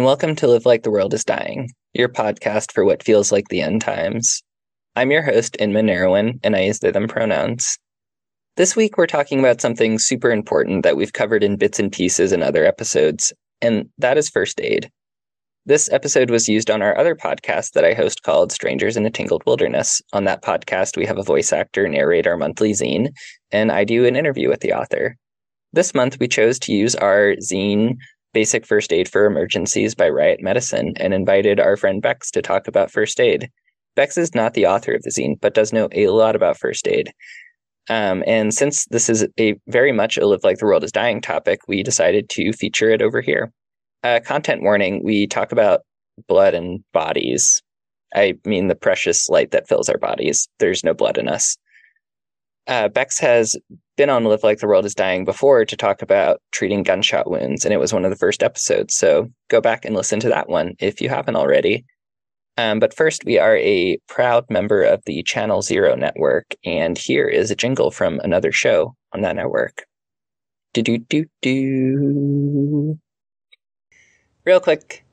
And welcome to Live Like the World is Dying, your podcast for what feels like the end times. I'm your host, Inmn Neruin, and I use they them pronouns. This week, we're talking about something super important that we've covered in bits and pieces in other episodes, and that is first aid. This episode was used on our other podcast that I host called Strangers in a Tangled Wilderness. On that podcast, we have a voice actor narrate our monthly zine, and I do an interview with the author. This month, we chose to use our zine Basic First Aid for Emergencies by Riot Medicine and invited our friend Bex to talk about first aid. Bex is not the author of the zine, but does know a lot about first aid. Um, and since this is a very much a live like the world is dying topic, we decided to feature it over here. Uh, content warning we talk about blood and bodies. I mean, the precious light that fills our bodies. There's no blood in us uh, Bex has been on Live Like the World is Dying before to talk about treating gunshot wounds, and it was one of the first episodes. So go back and listen to that one if you haven't already. Um, but first, we are a proud member of the Channel Zero network, and here is a jingle from another show on that network. Do do do do. Real quick,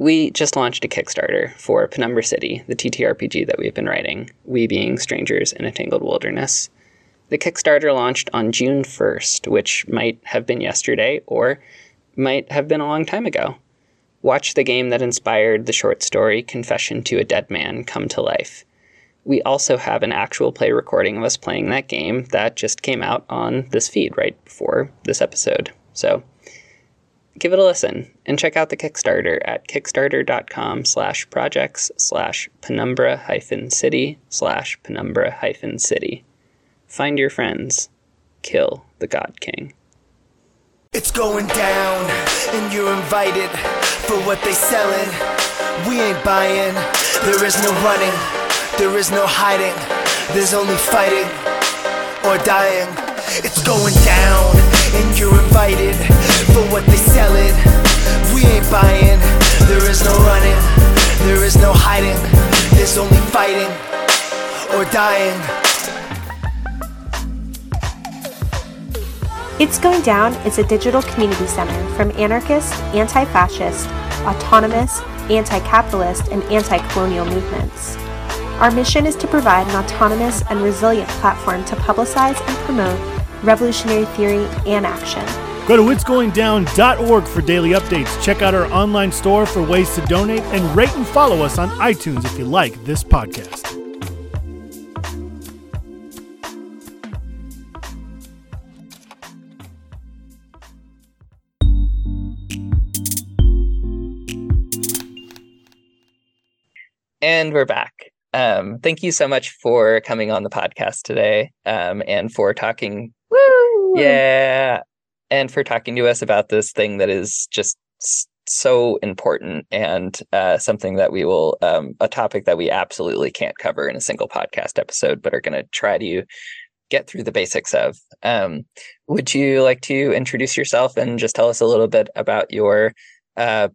we just launched a Kickstarter for Penumbra City, the TTRPG that we've been writing, we being strangers in a tangled wilderness. The Kickstarter launched on June 1st, which might have been yesterday or might have been a long time ago. Watch the game that inspired the short story Confession to a Dead Man come to life. We also have an actual play recording of us playing that game that just came out on this feed right before this episode. So give it a listen and check out the Kickstarter at kickstarter.com slash projects slash penumbra hyphen city slash penumbra hyphen city. Find your friends. Kill the God King. It's going down, and you're invited for what they selling. We ain't buying. There is no running. There is no hiding. There's only fighting or dying. It's going down, and you're invited for what they. We ain't buying. There is no running. There is no hiding. There's only fighting or dying. It's Going Down is a digital community center from anarchist, anti fascist, autonomous, anti capitalist, and anti colonial movements. Our mission is to provide an autonomous and resilient platform to publicize and promote revolutionary theory and action. Go to itsgoingdown.org for daily updates. Check out our online store for ways to donate and rate and follow us on iTunes if you like this podcast. And we're back. Um, thank you so much for coming on the podcast today um, and for talking. Woo! Yeah. And for talking to us about this thing that is just so important and uh, something that we will, um, a topic that we absolutely can't cover in a single podcast episode, but are going to try to get through the basics of. Um, would you like to introduce yourself and just tell us a little bit about your uh,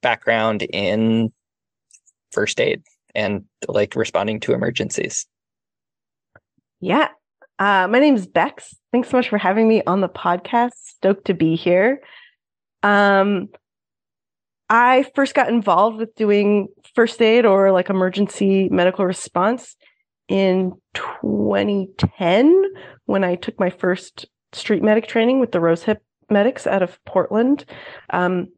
background in first aid and like responding to emergencies. Yeah. Uh, my name is Bex. Thanks so much for having me on the podcast. Stoked to be here. Um, I first got involved with doing first aid or like emergency medical response in 2010 when I took my first street medic training with the Rosehip medics out of Portland. Um,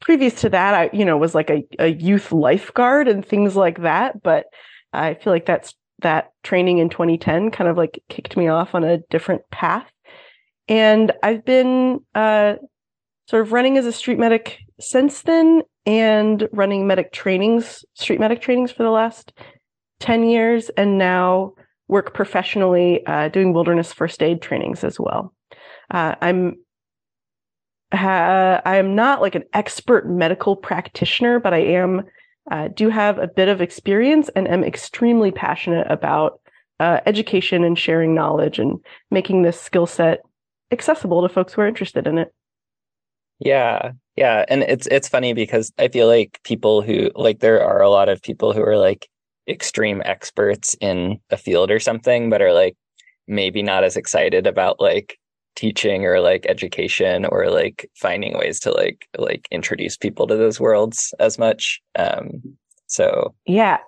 previous to that, I, you know, was like a, a youth lifeguard and things like that. But I feel like that's that training in 2010 kind of like kicked me off on a different path. And I've been uh, sort of running as a street medic since then and running medic trainings, street medic trainings for the last 10 years, and now work professionally uh, doing wilderness first aid trainings as well. Uh, I'm ha- I am not like an expert medical practitioner, but I am uh, do have a bit of experience and am extremely passionate about uh, education and sharing knowledge and making this skill set accessible to folks who are interested in it. Yeah, yeah, and it's it's funny because I feel like people who like there are a lot of people who are like extreme experts in a field or something, but are like maybe not as excited about like teaching or like education or like finding ways to like like introduce people to those worlds as much um so. Yeah.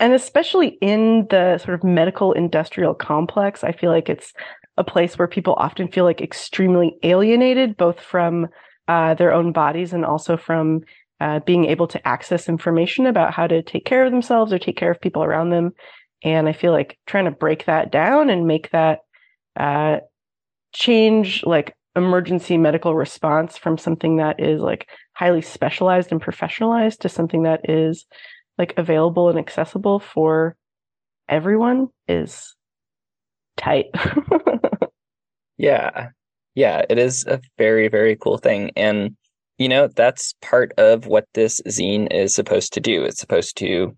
And especially in the sort of medical industrial complex i feel like it's a place where people often feel like extremely alienated both from uh, their own bodies and also from uh, being able to access information about how to take care of themselves or take care of people around them. And i feel like trying to break that down and make that uh, change like emergency medical response from something that is like highly specialized and professionalized to something that is like available and accessible for everyone is tight. yeah. Yeah, it is a very very cool thing and you know, that's part of what this zine is supposed to do. It's supposed to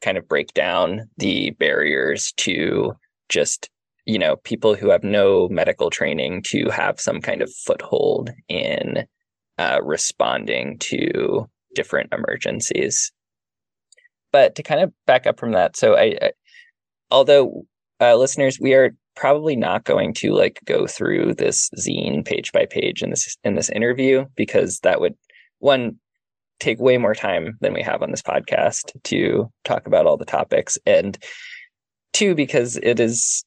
kind of break down the barriers to just you know people who have no medical training to have some kind of foothold in uh, responding to different emergencies. But to kind of back up from that so i, I although uh, listeners we are probably not going to like go through this zine page by page in this in this interview because that would one take way more time than we have on this podcast to talk about all the topics and two because it is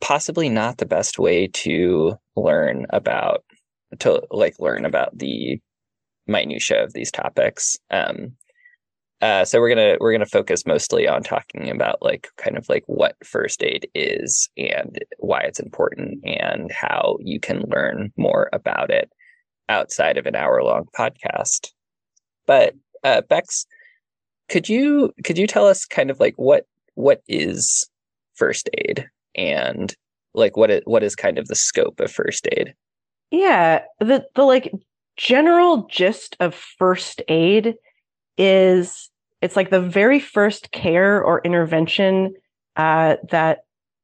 possibly not the best way to learn about to like learn about the minutia of these topics. Um, uh, so we're gonna we're gonna focus mostly on talking about like kind of like what first aid is and why it's important and how you can learn more about it outside of an hour long podcast. But uh, Bex, could you could you tell us kind of like what what is first aid? And like what it what is kind of the scope of first aid yeah the the like general gist of first aid is it's like the very first care or intervention uh, that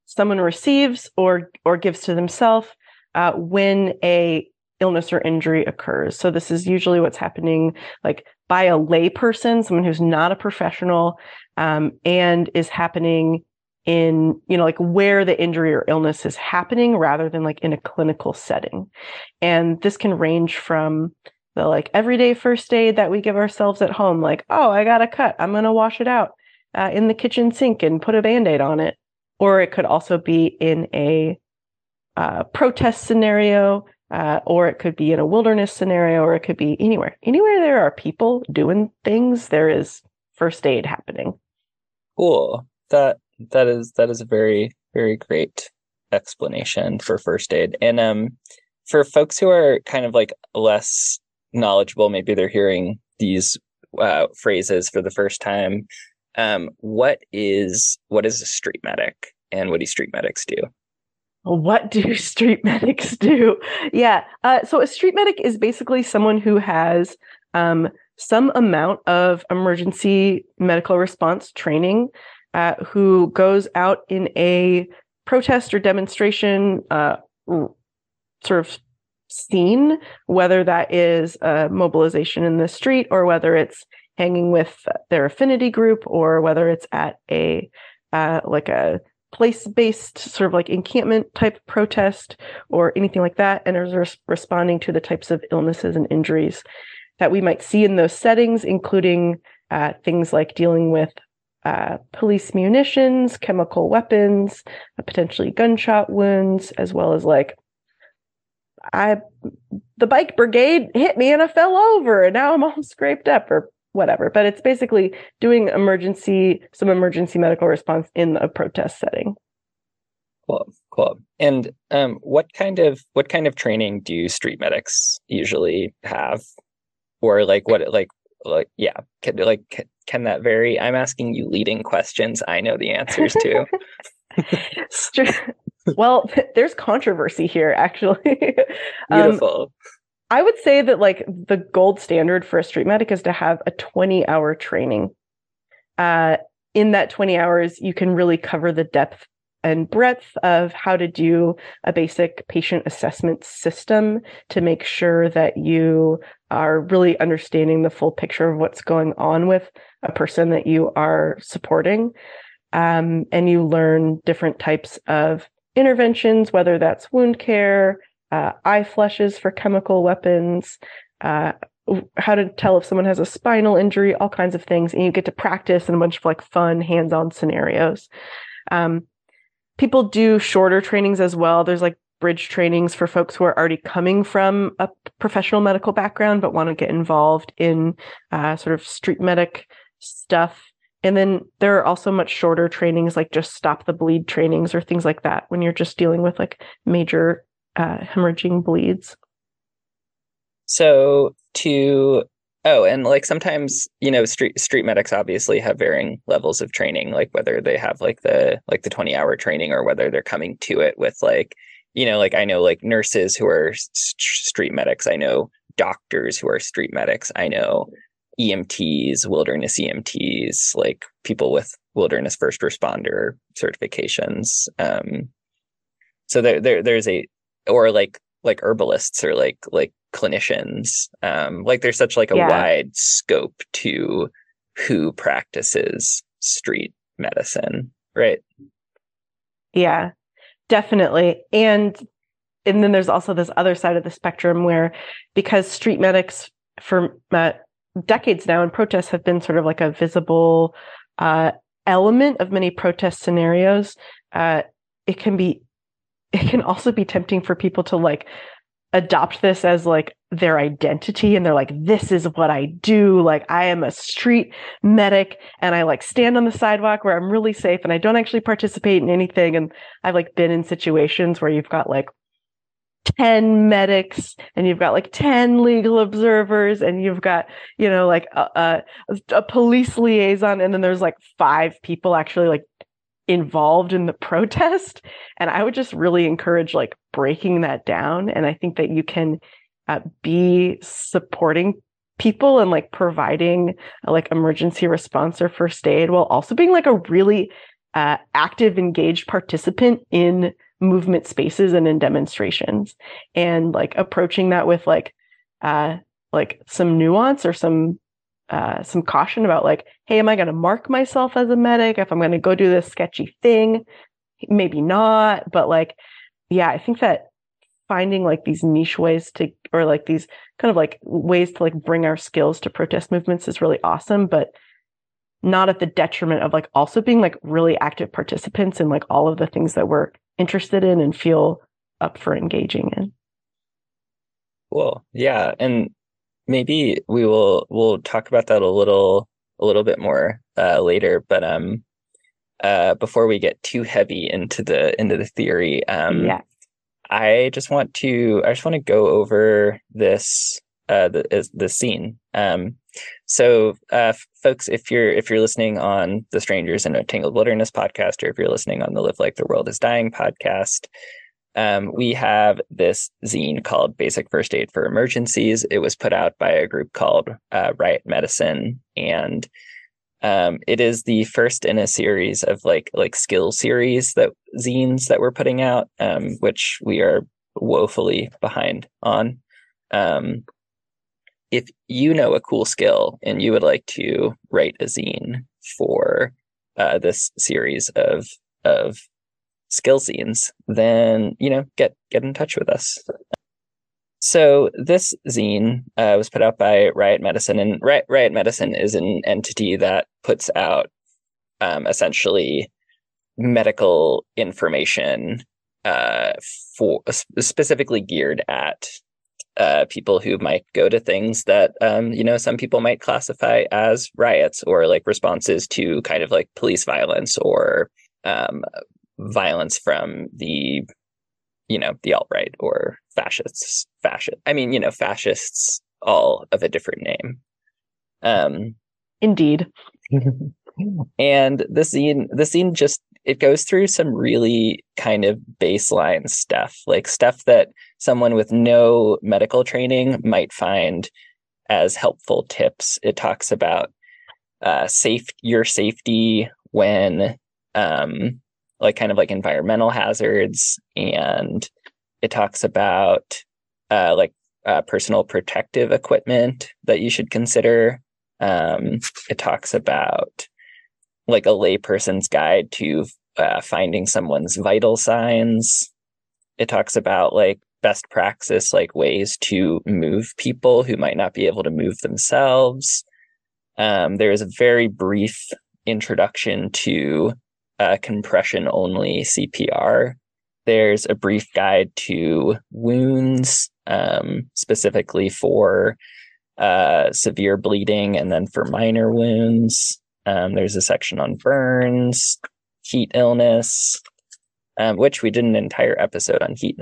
someone receives or or gives to themselves uh, when a illness or injury occurs. So this is usually what's happening like by a layperson, someone who's not a professional, um, and is happening in you know like where the injury or illness is happening rather than like in a clinical setting. And this can range from the like everyday first aid that we give ourselves at home like oh i got a cut. I'm going to wash it out uh, in the kitchen sink and put a band-aid on it. Or it could also be in a uh, protest scenario uh, or it could be in a wilderness scenario or it could be anywhere. Anywhere there are people doing things there is first aid happening. Cool. That that is that is a very very great explanation for first aid. And um for folks who are kind of like less knowledgeable maybe they're hearing these uh, phrases for the first time um what is what is a street medic and what do street medics do? What do street medics do? Yeah uh, so a street medic is basically someone who has um, some amount of emergency medical response training uh, who goes out in a protest or demonstration uh, sort of scene, whether that is a mobilization in the street or whether it's hanging with their affinity group or whether it's at a uh, like a place-based sort of like encampment type protest or anything like that and is res- responding to the types of illnesses and injuries that we might see in those settings including uh, things like dealing with uh, police munitions, chemical weapons, uh, potentially gunshot wounds, as well as like I the bike brigade hit me and I fell over and now I'm all scraped up or whatever. But it's basically doing emergency some emergency medical response in a protest setting. Cool, cool. And um, what kind of what kind of training do street medics usually have, or like what like like yeah can, like can, that vary? I'm asking you leading questions. I know the answers to well there's controversy here actually. Um, beautiful. Um, i would say that like the gold standard for a street medic is to have a 20 hour training. Uh, in that 20 hours you can really cover the depth and breadth of how to do a basic patient assessment system to make sure that you are really understanding the full picture of what's going on with a person that you are supporting. Um, and you learn different types of interventions, whether that's wound care, uh, eye flushes for chemical weapons, uh, how to tell if someone has a spinal injury, all kinds of things. And you get to practice in a bunch of like fun hands on scenarios. Um, people do shorter trainings as well. There's like bridge trainings for folks who are already coming from a professional medical background but want to get involved in uh, sort of street medic stuff. And then there are also much shorter trainings like just stop the bleed trainings or things like that when you're just dealing with like major uh, hemorrhaging bleeds. So to oh, and like sometimes you know street street medics obviously have varying levels of training, like whether they have like the like the twenty hour training or whether they're coming to it with like you know like I know like nurses who are street medics. I know doctors who are street medics. I know EMTs, wilderness EMTs, like people with wilderness first responder certifications. Um, so there, there, there's a, or like, like herbalists or like, like clinicians. Um, like there's such like a yeah. wide scope to who practices street medicine, right? Yeah, definitely. And and then there's also this other side of the spectrum where because street medics for uh, decades now and protests have been sort of like a visible uh, element of many protest scenarios. Uh, it can be it can also be tempting for people to like adopt this as like their identity and they're like this is what i do. Like i am a street medic and i like stand on the sidewalk where i'm really safe and i don't actually participate in anything. And i've like been in situations where you've got like 10 medics and you've got like 10 legal observers and you've got you know like a, a, a police liaison and then there's like five people actually like involved in the protest. And i would just really encourage like breaking that down. And i think that you can uh, be supporting people and like providing a, like emergency response or first aid while also being like a really uh, active engaged participant in movement spaces and in demonstrations and like approaching that with like uh like some nuance or some uh, some caution about like, hey, am I going to mark myself as a medic if I'm going to go do this sketchy thing? Maybe not, but like, yeah, I think that finding like these niche ways to, or like these kind of like ways to like bring our skills to protest movements is really awesome, but not at the detriment of like also being like really active participants in like all of the things that we're interested in and feel up for engaging in. Well, Yeah. And maybe we will we'll talk about that a little a little bit more uh, later. But um, uh, before we get too heavy into the into the theory, um, yeah. I just want to I just want to go over this uh, the the zine. Um, so, uh, folks, if you're if you're listening on the Strangers in a Tangled Wilderness podcast, or if you're listening on the Live Like the World Is Dying podcast, um, we have this zine called Basic First Aid for Emergencies. It was put out by a group called uh, Riot Medicine, and um, it is the first in a series of like like skill series that zines that we're putting out, um, which we are woefully behind on. Um, if you know a cool skill and you would like to write a zine for uh, this series of of skill zines, then you know get get in touch with us. So this zine uh, was put out by Riot Medicine, and Riot, Riot Medicine is an entity that puts out um, essentially medical information uh, for specifically geared at uh, people who might go to things that um, you know some people might classify as riots or like responses to kind of like police violence or um, violence from the you know the alt right or fascists fascist i mean you know fascists all of a different name. Um indeed. and the zine the zine just it goes through some really kind of baseline stuff like stuff that someone with no medical training might find as helpful tips. It talks about uh safe your safety when um like kind of like environmental hazards and it talks about uh, like uh, personal protective equipment that you should consider. Um, it talks about like a layperson's guide to uh, finding someone's vital signs it talks about like best praxis like ways to move people who might not be able to move themselves. Um, there is a very brief introduction to uh, compression only CPR. There's a brief guide to wounds, um, specifically for uh, severe bleeding and then for minor wounds. Um, there's a section on burns, heat illness, um, which we did an entire episode on heat,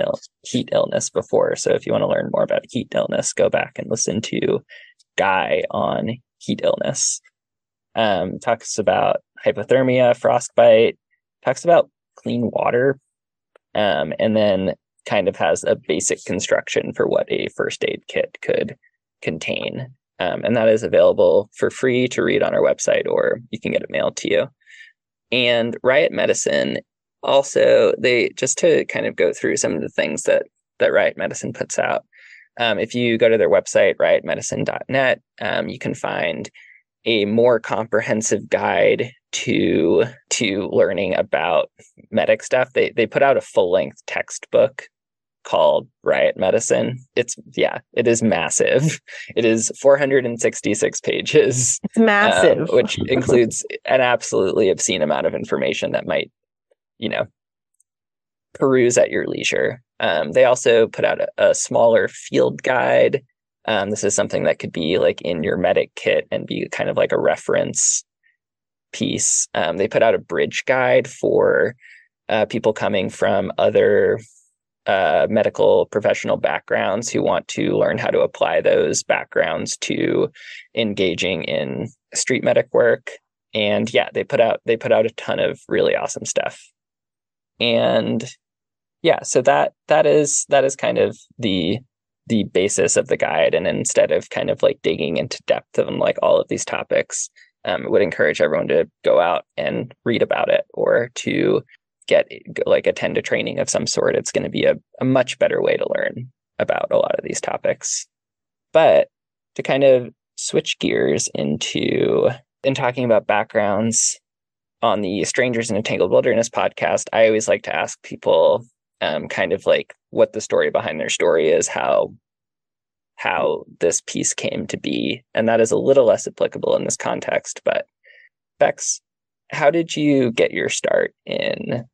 heat illness before. So if you want to learn more about heat illness, go back and listen to Guy on heat illness. Um, talks about hypothermia, frostbite, talks about clean water, um, and then kind of has a basic construction for what a first aid kit could contain. Um, and that is available for free to read on our website, or you can get it mailed to you. And Riot Medicine also they just to kind of go through some of the things that that Riot Medicine puts out. Um, if you go to their website, riotmedicine.net, um, you can find a more comprehensive guide to to learning about medic stuff. They they put out a full length textbook called Riot Medicine. It's yeah, it is massive. It is 466 pages. It's massive, um, which includes an absolutely obscene amount of information that might you know, peruse at your leisure. Um, they also put out a, a smaller field guide. Um, this is something that could be like in your medic kit and be kind of like a reference piece. Um, they put out a bridge guide for uh, people coming from other uh, medical professional backgrounds who want to learn how to apply those backgrounds to engaging in street medic work. And yeah, they put out they put out a ton of really awesome stuff and yeah so that that is that is kind of the the basis of the guide and instead of kind of like digging into depth of like all of these topics um, would encourage everyone to go out and read about it or to get like attend a training of some sort it's going to be a, a much better way to learn about a lot of these topics but to kind of switch gears into in talking about backgrounds on the Strangers in a Tangled Wilderness podcast, I always like to ask people um, kind of like what the story behind their story is, how how this piece came to be, and that is a little less applicable in this context. But Bex, how did you get your start in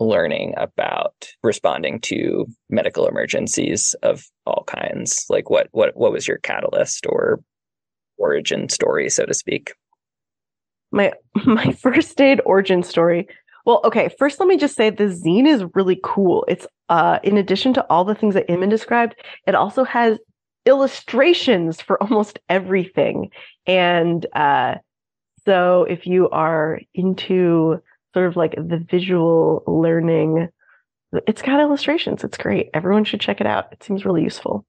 learning about responding to medical emergencies of all kinds? Like what what what was your catalyst or origin story, so to speak? my my first aid origin story. Well, okay, first let me just say the zine is really cool. It's uh in addition to all the things that Inmn described, it also has illustrations for almost everything. And uh so if you are into sort of like the visual learning, it's got illustrations. It's great. Everyone should check it out. It seems really useful.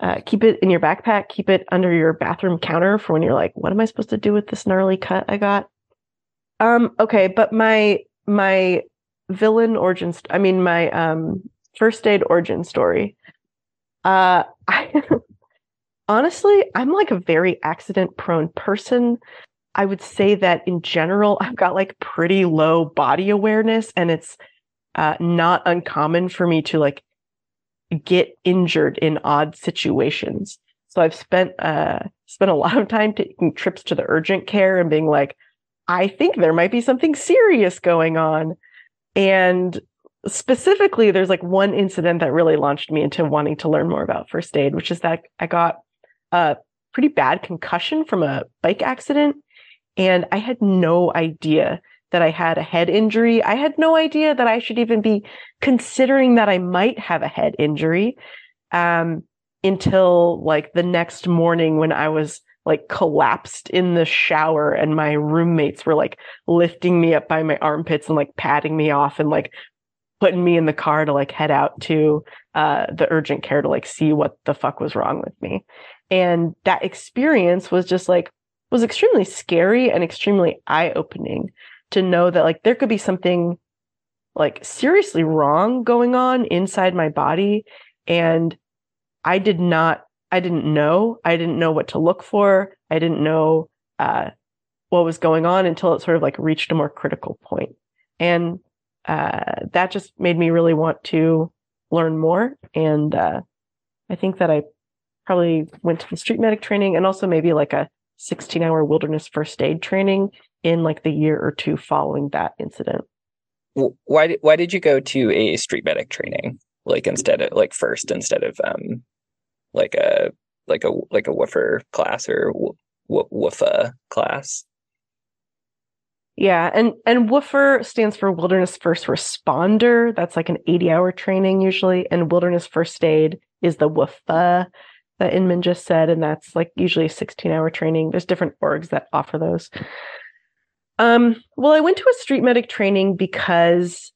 Uh, keep it in your backpack. Keep it under your bathroom counter for when you're like, what am I supposed to do with this gnarly cut I got? Um, okay, but my my villain origin, st- I mean my um first aid origin story. Uh, I honestly, I'm like a very accident prone person. I would say that in general, I've got like pretty low body awareness, and it's uh, not uncommon for me to like get injured in odd situations. So I've spent uh spent a lot of time taking trips to the urgent care and being like, I think there might be something serious going on. And specifically, there's like one incident that really launched me into wanting to learn more about first aid, which is that I got a pretty bad concussion from a bike accident. And I had no idea that I had a head injury. I had no idea that I should even be considering that I might have a head injury um, until like the next morning when I was like collapsed in the shower and my roommates were like lifting me up by my armpits and like patting me off and like putting me in the car to like head out to uh, the urgent care to like see what the fuck was wrong with me. And that experience was just like was extremely scary and extremely eye opening to know that like there could be something like seriously wrong going on inside my body. And i did not i didn't know. I didn't know what to look for. I didn't know uh, what was going on until it sort of like reached a more critical point. And uh, that just made me really want to learn more. And uh, I think that I probably went to the street medic training and also maybe like a 16 hour wilderness first aid training in like the year or two following that incident. Why did why did you go to a street medic training like instead of like first instead of um like a like a like a woofer class or woofa class? Yeah, and and woofer stands for Wilderness First Responder. That's like an 80 hour training usually, and Wilderness First Aid is the woofa that Inmn just said, and that's like usually a 16 hour training. There's different orgs that offer those. Um, well, I went to a street medic training because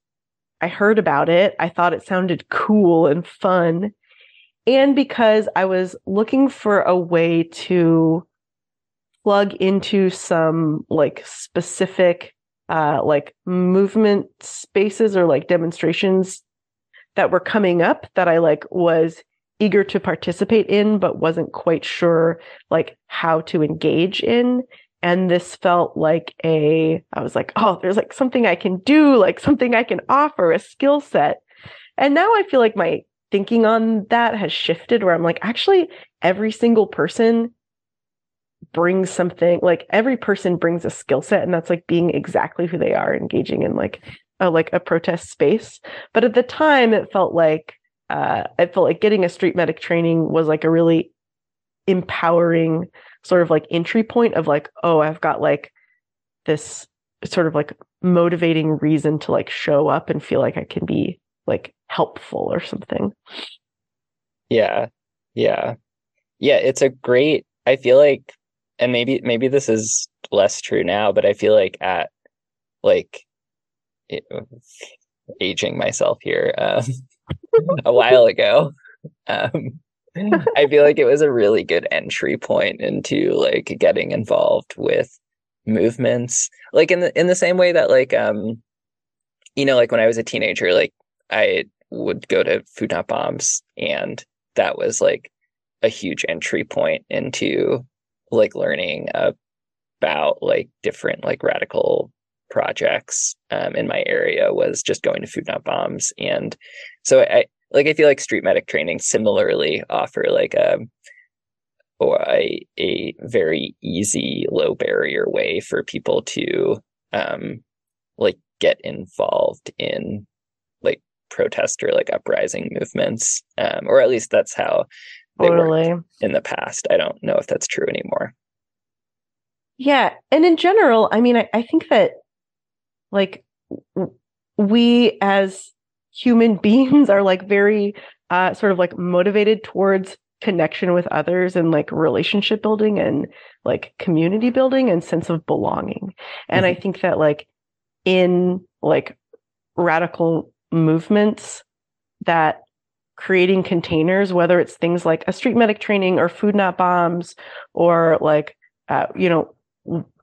I heard about it. I thought it sounded cool and fun. And because I was looking for a way to plug into some like specific uh like movement spaces or like demonstrations that were coming up that I like was eager to participate in but wasn't quite sure like how to engage in. And this felt like a i was like oh there's like something i can do like something i can offer a skill set. And now i feel like my thinking on that has shifted where i'm like actually every single person brings something like every person brings a skill set and that's like being exactly who they are engaging in like a like a protest space. But at the time it felt like uh, I felt like getting a street medic training was like a really empowering sort of like entry point of like, oh, I've got like this sort of like motivating reason to like show up and feel like I can be like helpful or something. Yeah. Yeah. Yeah. It's a great, I feel like, and maybe, maybe this is less true now, but I feel like at like, it, aging myself here. Um, a while ago. Um, I feel like it was a really good entry point into like getting involved with movements, like in the in the same way that like um, you know, like when I was a teenager, like I would go to Food Not Bombs, and that was like a huge entry point into like learning about like different like radical projects um, in my area was just going to Food Not Bombs, and so I like I feel like street medic training similarly offer like a um, or a a very easy low barrier way for people to um like get involved in like protest or like uprising movements um or at least that's how they totally. in the past. I don't know if that's true anymore. Yeah. And in general i mean i, I think that like we as human beings are like very uh, sort of like motivated towards connection with others and like relationship building and like community building and sense of belonging. And mm-hmm. I think that like in like radical movements that creating containers, whether it's things like a street medic training or food not bombs or like, uh, you know,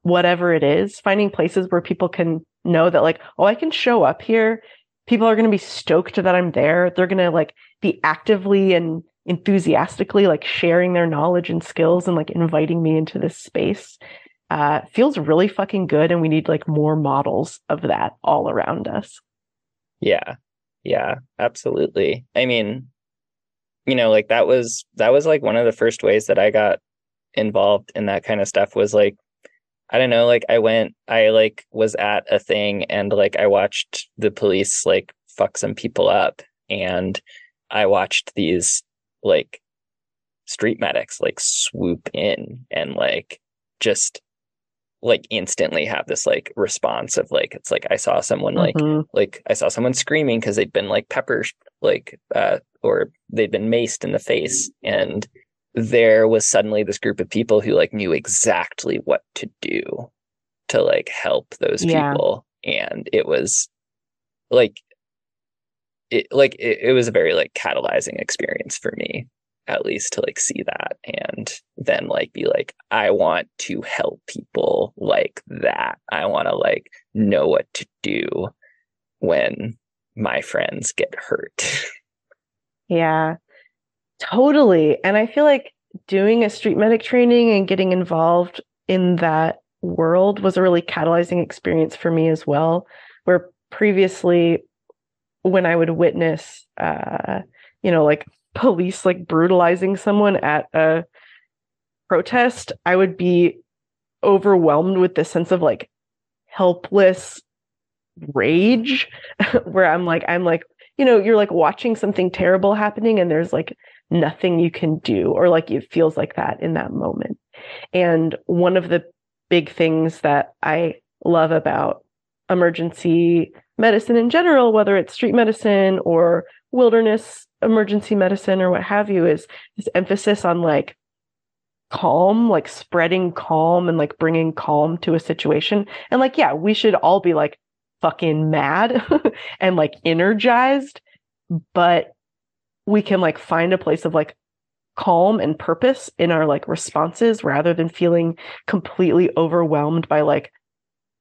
whatever it is, finding places where people can know that like, oh, I can show up here. People are going to be stoked that I'm there. They're going to like be actively and enthusiastically like sharing their knowledge and skills and like inviting me into this space. Uh, feels really fucking good. And we need like more models of that all around us. Yeah. Yeah, absolutely. I mean, you know, like that was, that was like one of the first ways that I got involved in that kind of stuff was like I don't know, like I went, I like was at a thing and like I watched the police like fuck some people up and I watched these like street medics like swoop in and like just like instantly have this like response of like it's like I saw someone like mm-hmm. like I saw someone screaming because they'd been like pepper like uh or they'd been maced in the face and there was suddenly this group of people who like knew exactly what to do to like help those yeah. people. And it was like it like it, it was a very like catalyzing experience for me at least to like see that and then like be like i want to help people like that. I want to like know what to do when my friends get hurt. Yeah Totally. And I feel like doing a street medic training and getting involved in that world was a really catalyzing experience for me as well. Where previously, when I would witness, uh, you know, like police like brutalizing someone at a protest, I would be overwhelmed with this sense of like helpless rage where I'm like, I'm like, you know, you're like watching something terrible happening and there's like nothing you can do, or like it feels like that in that moment. And one of the big things that I love about emergency medicine in general, whether it's street medicine or wilderness emergency medicine or what have you, is this emphasis on like calm, like spreading calm and like bringing calm to a situation. And like, yeah, we should all be like fucking mad and like energized, but we can like find a place of like calm and purpose in our like responses rather than feeling completely overwhelmed by like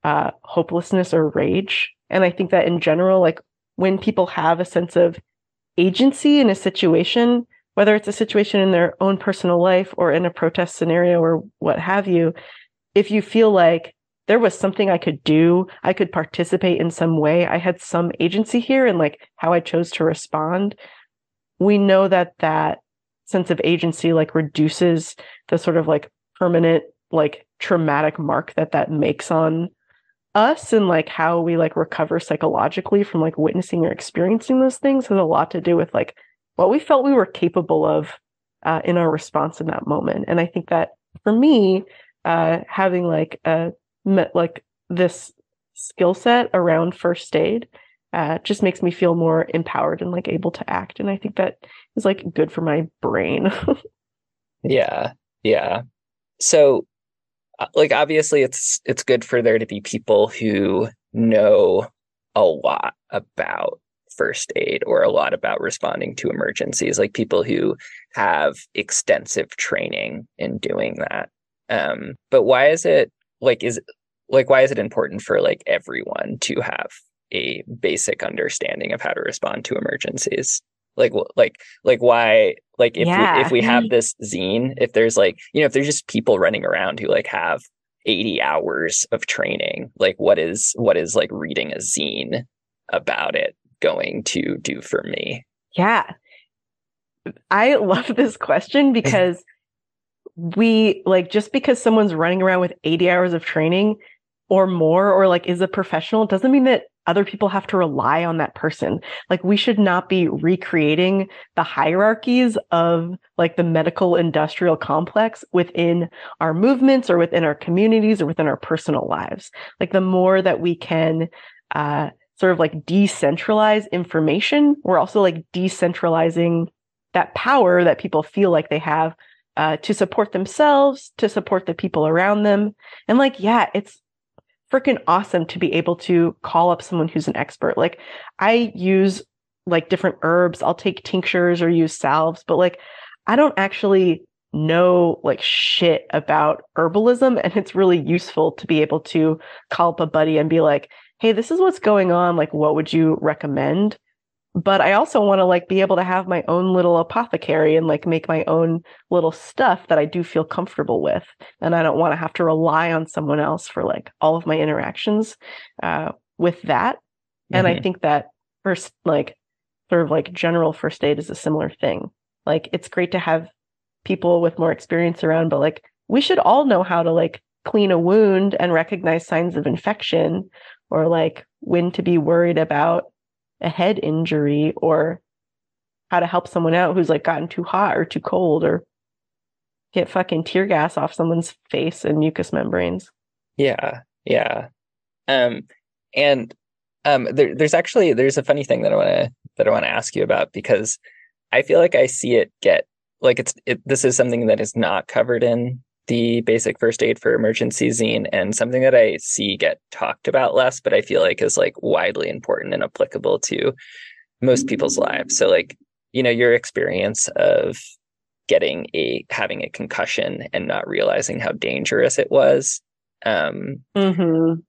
uh hopelessness or rage. And i think that in general like when people have a sense of agency in a situation whether it's a situation in their own personal life or in a protest scenario or what have you if you feel like there was something i could do i could participate in some way i had some agency here and like how i chose to respond we know that that sense of agency like reduces the sort of like permanent like traumatic mark that that makes on us and like how we like recover psychologically from like witnessing or experiencing those things has a lot to do with like what we felt we were capable of uh, in our response in that moment. And i think that for me uh, having like a like this skill set around first aid uh, just makes me feel more empowered and like able to act. And I think that is like good for my brain. yeah. Yeah. So uh, like obviously it's it's good for there to be people who know a lot about first aid or a lot about responding to emergencies like people who have extensive training in doing that um but why is it like is like why is it important for like everyone to have a basic understanding of how to respond to emergencies. Like like like why like if yeah. we, if we have mm-hmm. this zine if there's like you know if there's just people running around who like have 80 hours of training like what is what is like reading a zine about it going to do for me? Yeah. I love this question because we like just because someone's running around with 80 hours of training or more or like is a professional doesn't mean that other people have to rely on that person. Like we should not be recreating the hierarchies of like the medical industrial complex within our movements or within our communities or within our personal lives. Like the more that we can, uh, sort of like decentralize information, we're also like decentralizing that power that people feel like they have uh, to support themselves, to support the people around them. And like, yeah, it's freaking awesome to be able to call up someone who's an expert. Like I use like different herbs. I'll take tinctures or use salves, but like I don't actually know like shit about herbalism and it's really useful to be able to call up a buddy and be like, "Hey, this is what's going on. Like what would you recommend?" But I also want to like be able to have my own little apothecary and like make my own little stuff that I do feel comfortable with. And I don't want to have to rely on someone else for like all of my interactions uh, with that. Mm-hmm. And I mm-hmm. think that first, like, sort of like general first aid is a similar thing. Like, it's great to have people with more experience around, but like, we should all know how to like clean a wound and recognize signs of infection or like when to be worried about a head injury or how to help someone out who's like gotten too hot or too cold or get fucking tear gas off someone's face and mucous membranes. Yeah, yeah. Um, and um, there, there's actually there's a funny thing that I want to that I want to ask you about because I feel like I see it get like it's it, this is something that is not covered in the basic first aid for emergency zine and something that I see get talked about less, but I feel like is like widely important and applicable to most people's lives. So like, you know, your experience of getting a having a concussion and not realizing how dangerous it was. Um mm-hmm.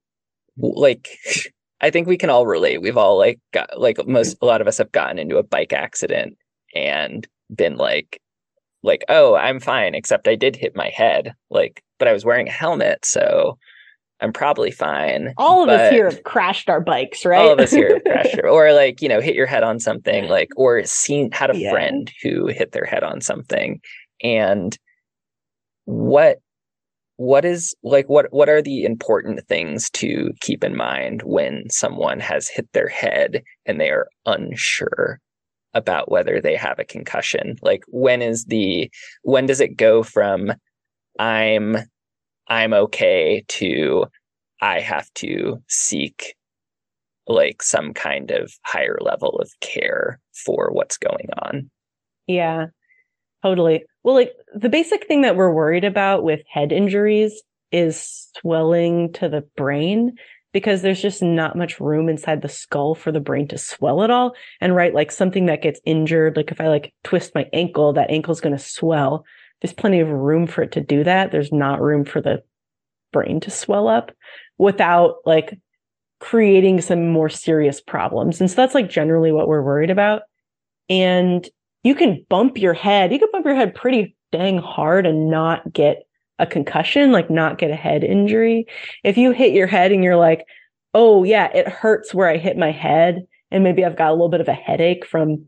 like I think we can all relate. We've all like got like most a lot of us have gotten into a bike accident and been like like, oh, I'm fine, except I did hit my head. Like, but I was wearing a helmet, so I'm probably fine. All of us here have crashed our bikes, right? all of us here have crashed or like you know hit your head on something like or seen had a Yeah. friend who hit their head on something and what what is like what what are the important things to keep in mind when someone has hit their head and they are unsure about whether they have a concussion like when is the when does it go from i'm i'm okay to i have to seek like some kind of higher level of care for what's going on. Yeah, totally. Well, like the basic thing that we're worried about with head injuries is swelling to the brain because there's just not much room inside the skull for the brain to swell at all. And right, like something that gets injured, like if I like twist my ankle, that ankle's going to swell. There's plenty of room for it to do that. There's not room for the brain to swell up without like creating some more serious problems. And so that's like generally what we're worried about. And you can bump your head. You can bump your head pretty dang hard and not get a concussion, like not get a head injury. If you hit your head and you're like, oh, yeah, it hurts where I hit my head, and maybe I've got a little bit of a headache from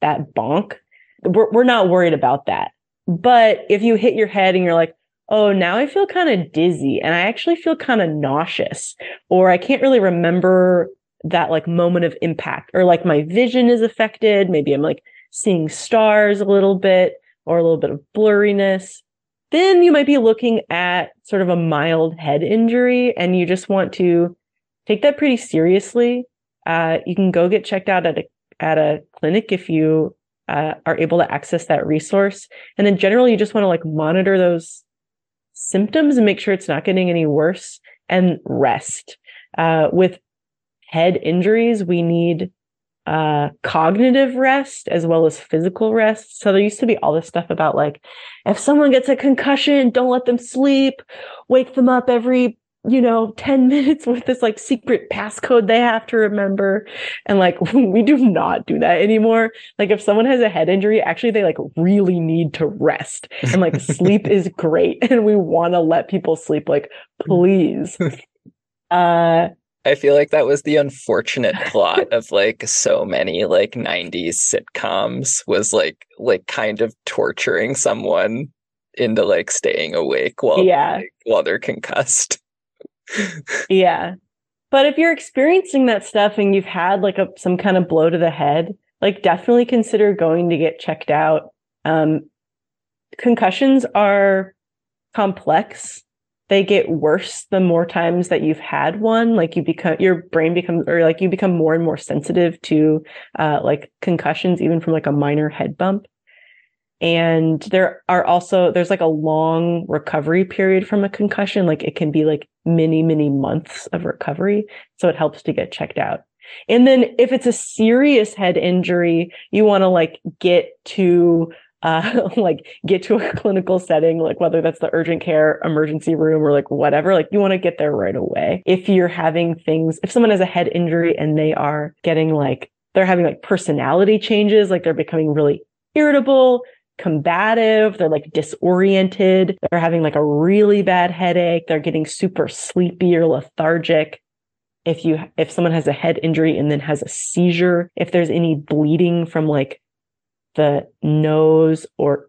that bonk, we're, we're not worried about that. But if you hit your head and you're like, oh, now I feel kind of dizzy and I actually feel kind of nauseous, or I can't really remember that like moment of impact, or like my vision is affected. Maybe I'm like seeing stars a little bit or a little bit of blurriness. Then you might be looking at sort of a mild head injury and you just want to take that pretty seriously. Uh, you can go get checked out at a, at a clinic if you uh, are able to access that resource. And then generally you just want to like monitor those symptoms and make sure it's not getting any worse and rest. Uh, with head injuries, we need uh, cognitive rest as well as physical rest. So there used to be all this stuff about like, if someone gets a concussion, don't let them sleep, wake them up every, you know, 10 minutes with this like secret passcode they have to remember. And like, we do not do that anymore. Like if someone has a head injury, actually they like really need to rest and like sleep is great. And we want to let people sleep like, please. Uh, I feel like that was the unfortunate plot of like so many like 90s sitcoms was like like kind of torturing someone into like staying awake while Yeah. like, while they're concussed. Yeah. But if you're experiencing that stuff and you've had like a some kind of blow to the head, like definitely consider going to get checked out. Um, concussions are complex. They get worse the more times that you've had one. Like you become your brain becomes or like you become more and more sensitive to uh, like concussions, even from like a minor head bump. And there are also, there's like a long recovery period from a concussion. Like it can be like many, many months of recovery. So it helps to get checked out. And then if it's a serious head injury, you want to like get to, uh, like get to a clinical setting, like whether that's the urgent care emergency room or like whatever, like you want to get there right away. If you're having things, if someone has a head injury and they are getting like, they're having like personality changes, like they're becoming really irritable, combative, they're like disoriented, they're having like a really bad headache, they're getting super sleepy or lethargic. If you if someone has a head injury and then has a seizure, if there's any bleeding from like the nose or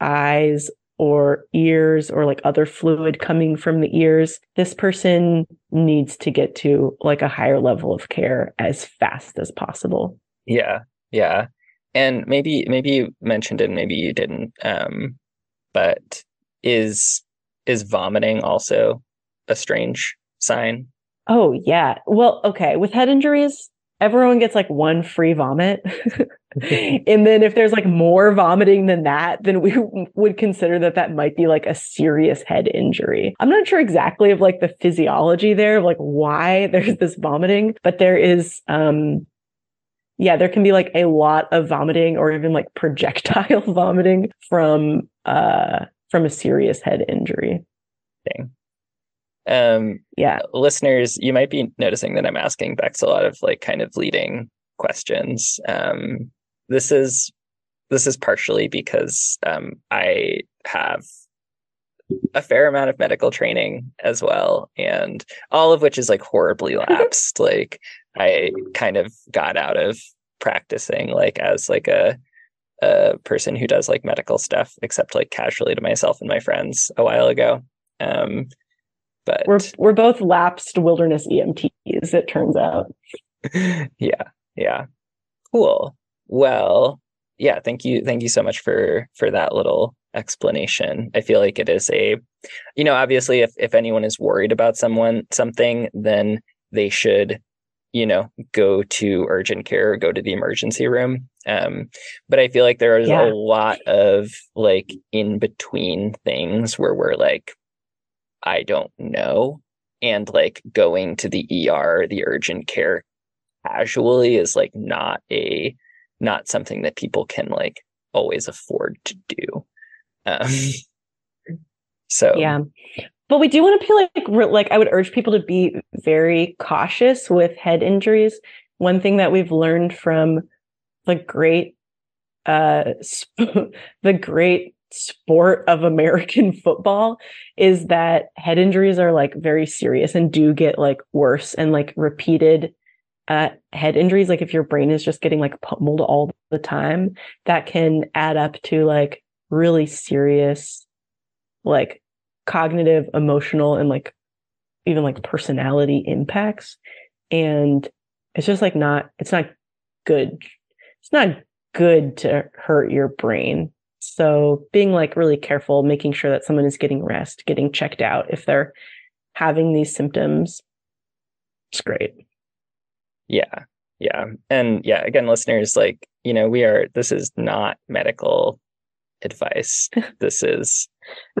eyes or ears or like other fluid coming from the ears, this person needs to get to like a higher level of care as fast as possible. Yeah. Yeah. And maybe maybe you mentioned it, maybe you didn't. Um, but is is vomiting also a strange sign? Oh, yeah. Well, okay. With head injuries, everyone gets like one free vomit. and then if there's like more vomiting than that, then we would consider that that might be like a serious head injury. I'm not sure exactly of like the physiology there of like why there's this vomiting, but there is, um, yeah, there can be like a lot of vomiting or even like projectile vomiting from, uh, from a serious head injury. Thing. Um, Yeah. listeners, you might be noticing that I'm asking Bex a lot of like kind of leading questions. Um, this is this is partially because um, I have a fair amount of medical training as well, and all of which is like horribly lapsed. like I kind of got out of practicing like as like a a person who does like medical stuff, except like casually to myself and my friends a while ago. Um, but we're we're both lapsed wilderness EMTs. It turns out. yeah, yeah, cool. Well, yeah. Thank you, thank you so much for for that little explanation. I feel like it is a, you know, obviously, if if anyone is worried about someone something, then they should you know, go to urgent care or go to the emergency room. Um, but I feel like there is yeah. a lot of like in between things where we're like, I don't know. And like going to the ER, the urgent care casually is like not a, not something that people can like always afford to do. Um, so yeah, but we do want to be like like I would urge people to be very cautious with head injuries. One thing that we've learned from the great uh sp- the great sport of American football is that head injuries are like very serious and do get like worse and like repeated uh, head injuries like if your brain is just getting like pummeled all the time that can add up to like really serious like cognitive, emotional, and like even like personality impacts. And it's just like not, it's not good. It's not good to hurt your brain. So being like really careful, making sure that someone is getting rest, getting checked out if they're having these symptoms. It's great. Yeah. Yeah. And yeah, again, listeners, like, you know, we are, this is not medical advice. this is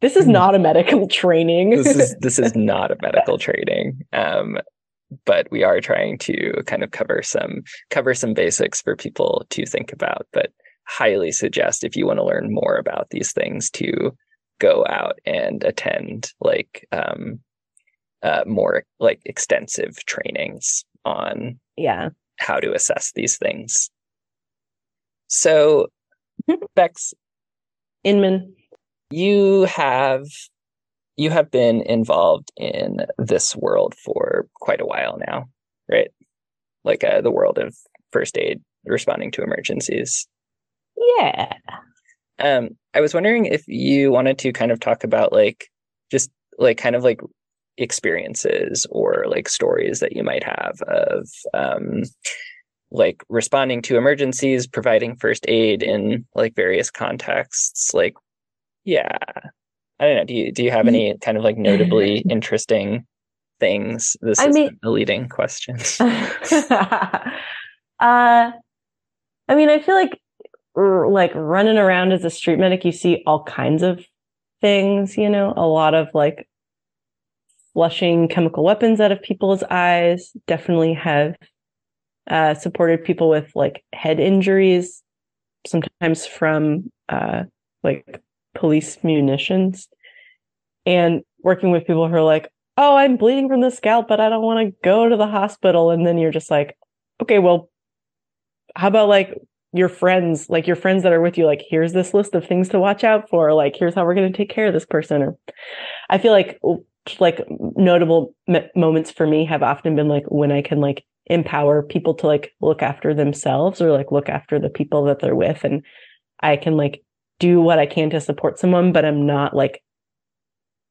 this is not a medical training. this is this is not a medical training. Um, but we are trying to kind of cover some cover some basics for people to think about. But highly suggest if you want to learn more about these things to go out and attend like um, uh, more like extensive trainings on yeah how to assess these things. So, Bex Inman, you have you have been involved in this world for quite a while now, right? Like uh, the world of first aid, responding to emergencies. Yeah. Um, I was wondering if you wanted to kind of talk about like just like kind of like experiences or like stories that you might have of um like responding to emergencies, providing first aid in like various contexts, like yeah. I don't know. Do you do you have mm-hmm. any kind of like notably interesting things? This I is mean, a leading question. uh I mean, I feel like like running around as a street medic, you see all kinds of things, you know, a lot of like flushing chemical weapons out of people's eyes, definitely have uh, supported people with like head injuries, sometimes from uh, like police munitions and working with people who are like, oh, I'm bleeding from the scalp, but I don't want to go to the hospital. And then you're just like, okay, well, how about like your friends, like your friends that are with you, like, here's this list of things to watch out for. Like, here's how we're going to take care of this person. Or I feel like, like notable m- moments for me have often been like when I can like empower people to like look after themselves or like look after the people that they're with. And I can like do what I can to support someone, but I'm not like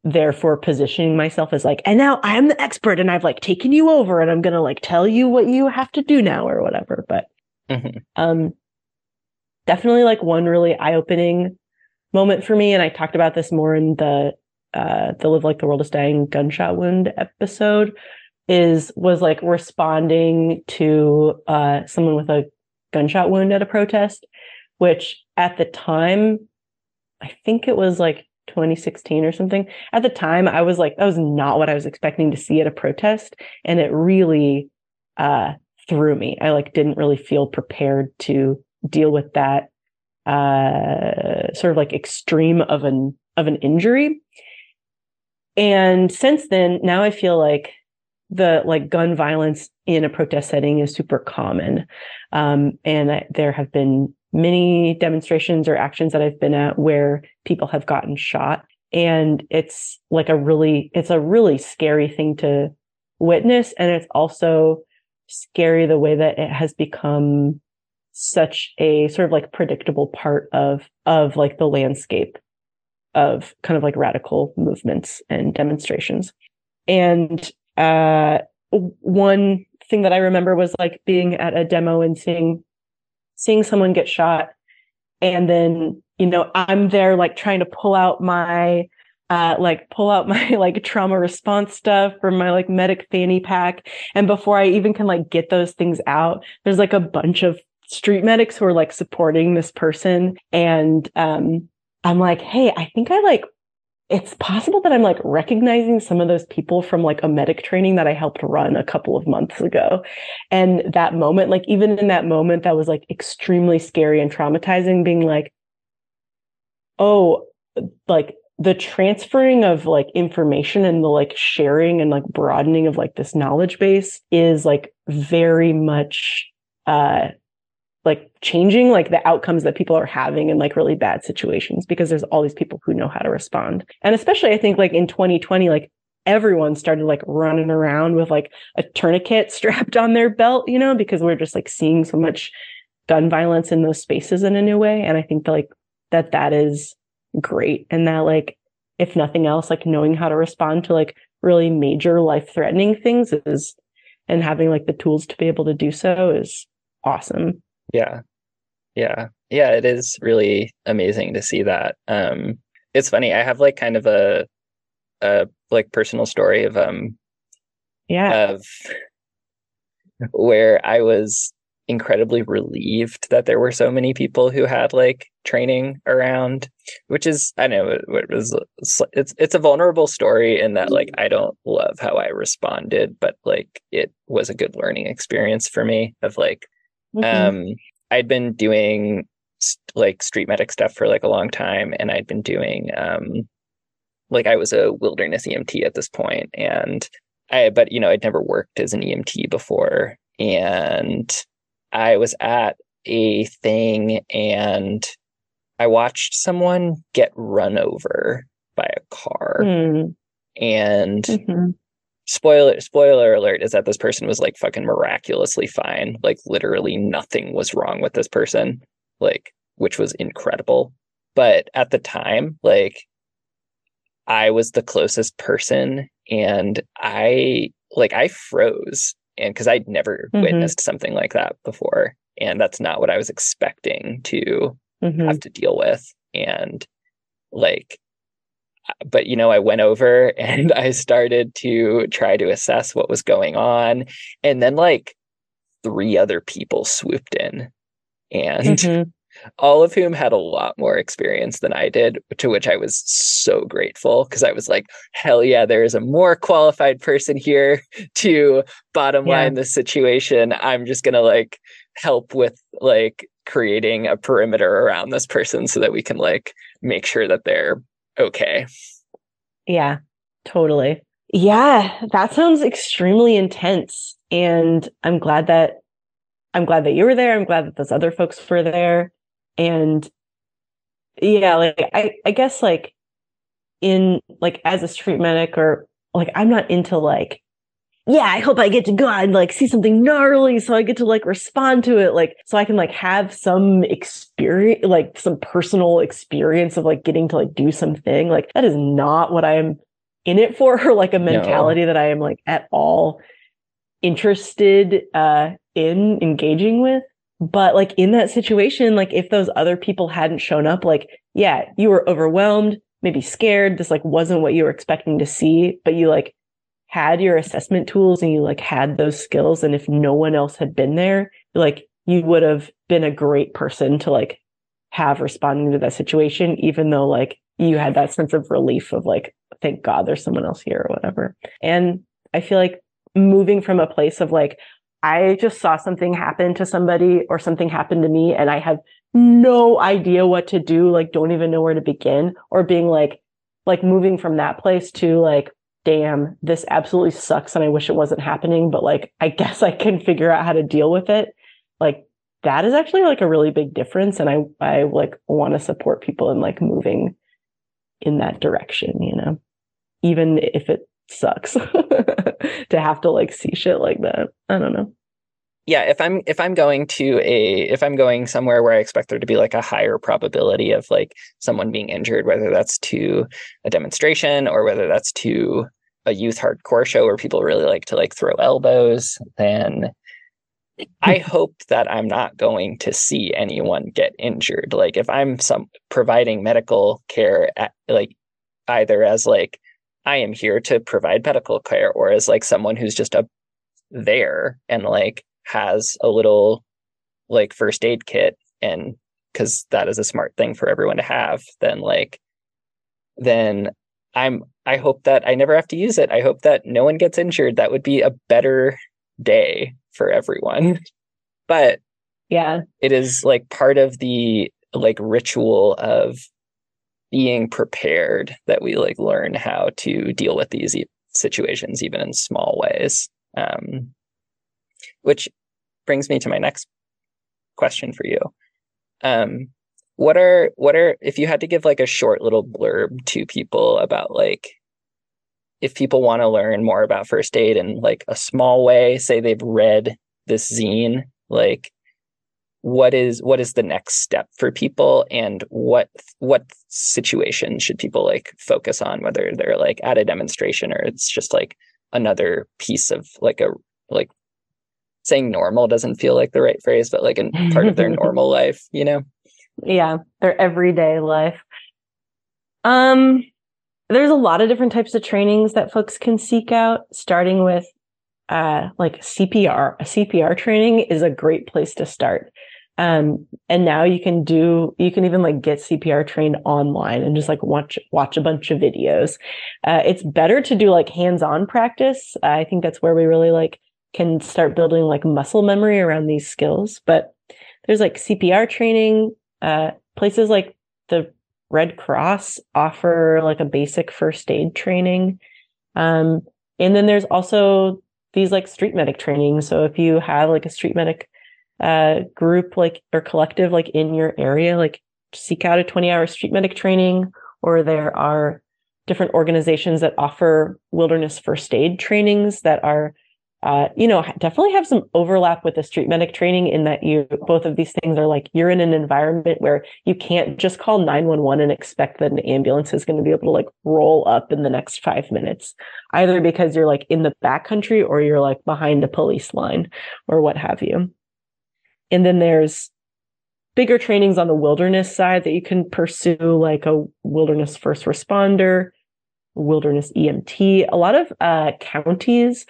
therefore positioning myself as like, and now I'm the expert and I've like taken you over and I'm gonna like tell you what you have to do now or whatever. But mm-hmm. um definitely like one really eye-opening moment for me. And I talked about this more in the uh the Live Like the World is Dying gunshot wound episode, is was like responding to uh someone with a gunshot wound at a protest which at the time, I think it was like 2016 or something. At the time, I was like, that was not what I was expecting to see at a protest. And it really uh, threw me. I like didn't really feel prepared to deal with that uh, sort of like extreme of an of an injury. And since then, now I feel like the like gun violence in a protest setting is super common. Um, and I, there have been many demonstrations or actions that I've been at where people have gotten shot. And it's like a really, it's a really scary thing to witness. And it's also scary the way that it has become such a sort of like predictable part of, of like the landscape of kind of like radical movements and demonstrations. And, uh, one thing that I remember was like being at a demo and seeing seeing someone get shot. And then you know i'm there like trying to pull out my uh like pull out my like trauma response stuff from my like medic fanny pack. And before i even can like get those things out there's like a bunch of street medics who are like supporting this person. And um i'm like hey i think i like it's possible that I'm like recognizing some of those people from like a medic training that I helped run a couple of months ago. And that moment, like even in that moment, that was like extremely scary and traumatizing, being like, oh, like the transferring of like information and the like sharing and like broadening of like this knowledge base is like very much uh like changing like the outcomes that people are having in like really bad situations because there's all these people who know how to respond. And especially I think like in 2020, like everyone started like running around with like a tourniquet strapped on their belt, you know, because we're just like seeing so much gun violence in those spaces in a new way. And I think that like that that is great. And that like, if nothing else, like knowing how to respond to like really major life threatening things is, and having like the tools to be able to do so is awesome. Yeah. Yeah. Yeah, it is really amazing to see that. Um it's funny. I have like kind of a a like personal story of um yeah of where I was incredibly relieved that there were so many people who had like training around which is i know it, it was it's it's a vulnerable story in that like i don't love how i responded but like it was a good learning experience for me of like Mm-hmm. Um, I'd been doing like street medic stuff for like a long time, and I'd been doing um, like I was a wilderness EMT at this point, and I but you know I'd never worked as an EMT before, and I was at a thing and I watched someone get run over by a car. Mm. And mm-hmm spoiler spoiler alert is that this person was like fucking miraculously fine like literally nothing was wrong with this person like which was incredible but at the time like i was the closest person and i like i froze and because i'd never mm-hmm. witnessed something like that before and that's not what i was expecting to mm-hmm. have to deal with and like but you know i went over and i started to try to assess what was going on and then like three other people swooped in and mm-hmm. all of whom had a lot more experience than i did to which i was so grateful because i was like hell yeah there is a more qualified person here to bottom yeah. line this situation i'm just gonna like help with like creating a perimeter around this person so that we can like make sure that they're okay. Yeah, totally. Yeah, that sounds extremely intense. And I'm glad that I'm glad that you were there. I'm glad that those other folks were there. And yeah, like I, I guess like in like as a street medic or like I'm not into like yeah, I hope I get to go and like see something gnarly so I get to like respond to it. Like, so I can like have some experience, like some personal experience of like getting to like do something. Like, that is not what I am in it for, or like a mentality no. that I am like at all interested uh in engaging with. But like in that situation, like if those other people hadn't shown up, like, yeah, you were overwhelmed, maybe scared. This like wasn't what you were expecting to see, but you like had your assessment tools and you like had those skills and if no one else had been there like you would have been a great person to like have responding to that situation even though like you had that sense of relief of like thank god there's someone else here or whatever. And i feel like moving from a place of like i just saw something happen to somebody or something happened to me and i have no idea what to do like don't even know where to begin or being like like moving from that place to like damn, this absolutely sucks and I wish it wasn't happening, but like, I guess I can figure out how to deal with it. Like, that is actually like a really big difference. And I, I like want to support people in like moving in that direction, you know, even if it sucks to have to like see shit like that. I don't know yeah if i'm if i'm going to a if i'm going somewhere where i expect there to be like a higher probability of like someone being injured whether that's to a demonstration or whether that's to a youth hardcore show where people really like to like throw elbows then i hmm. hope that i'm not going to see anyone get injured. Like if i'm some providing medical care at, like either as like i am here to provide medical care or as like someone who's just a there and like has a little like first aid kit and because that is a smart thing for everyone to have then like then i'm i hope that i never have to use it. I hope that no one gets injured. That would be a better day for everyone. But yeah. it is like part of the like ritual of being prepared that we like learn how to deal with these situations even in small ways. Um which brings me to my next question for you. Um, what are what are if you had to give like a short little blurb to people about like if people want to learn more about first aid in like a small way, say they've read this zine, like what is what is the next step for people and what what situation should people like focus on whether they're like at a demonstration or it's just like another piece of like a like saying normal doesn't feel like the right phrase, but like in part of their normal life, you know? Yeah, their everyday life. Um, there's a lot of different types of trainings that folks can seek out, starting with uh like CPR. A CPR training is a great place to start. Um, and now you can do, you can even like get CPR trained online and just like watch, watch a bunch of videos. Uh, it's better to do like hands-on practice. I think that's where we really like can start building like muscle memory around these skills. But there's like CPR training, uh, places like the Red Cross offer like a basic first aid training. Um, and then there's also these like street medic training. So if you have like a street medic uh, group like or collective like in your area, like seek out a 20 hour street medic training, or there are different organizations that offer wilderness first aid trainings that are uh, you know, definitely have some overlap with the street medic training in that you both of these things are like you're in an environment where you can't just call 911 and expect that an ambulance is going to be able to like roll up in the next five minutes, either because you're like in the backcountry or you're like behind a police line or what have you. And then there's bigger trainings on the wilderness side that you can pursue, like a wilderness first responder, wilderness EMT. A lot of uh, counties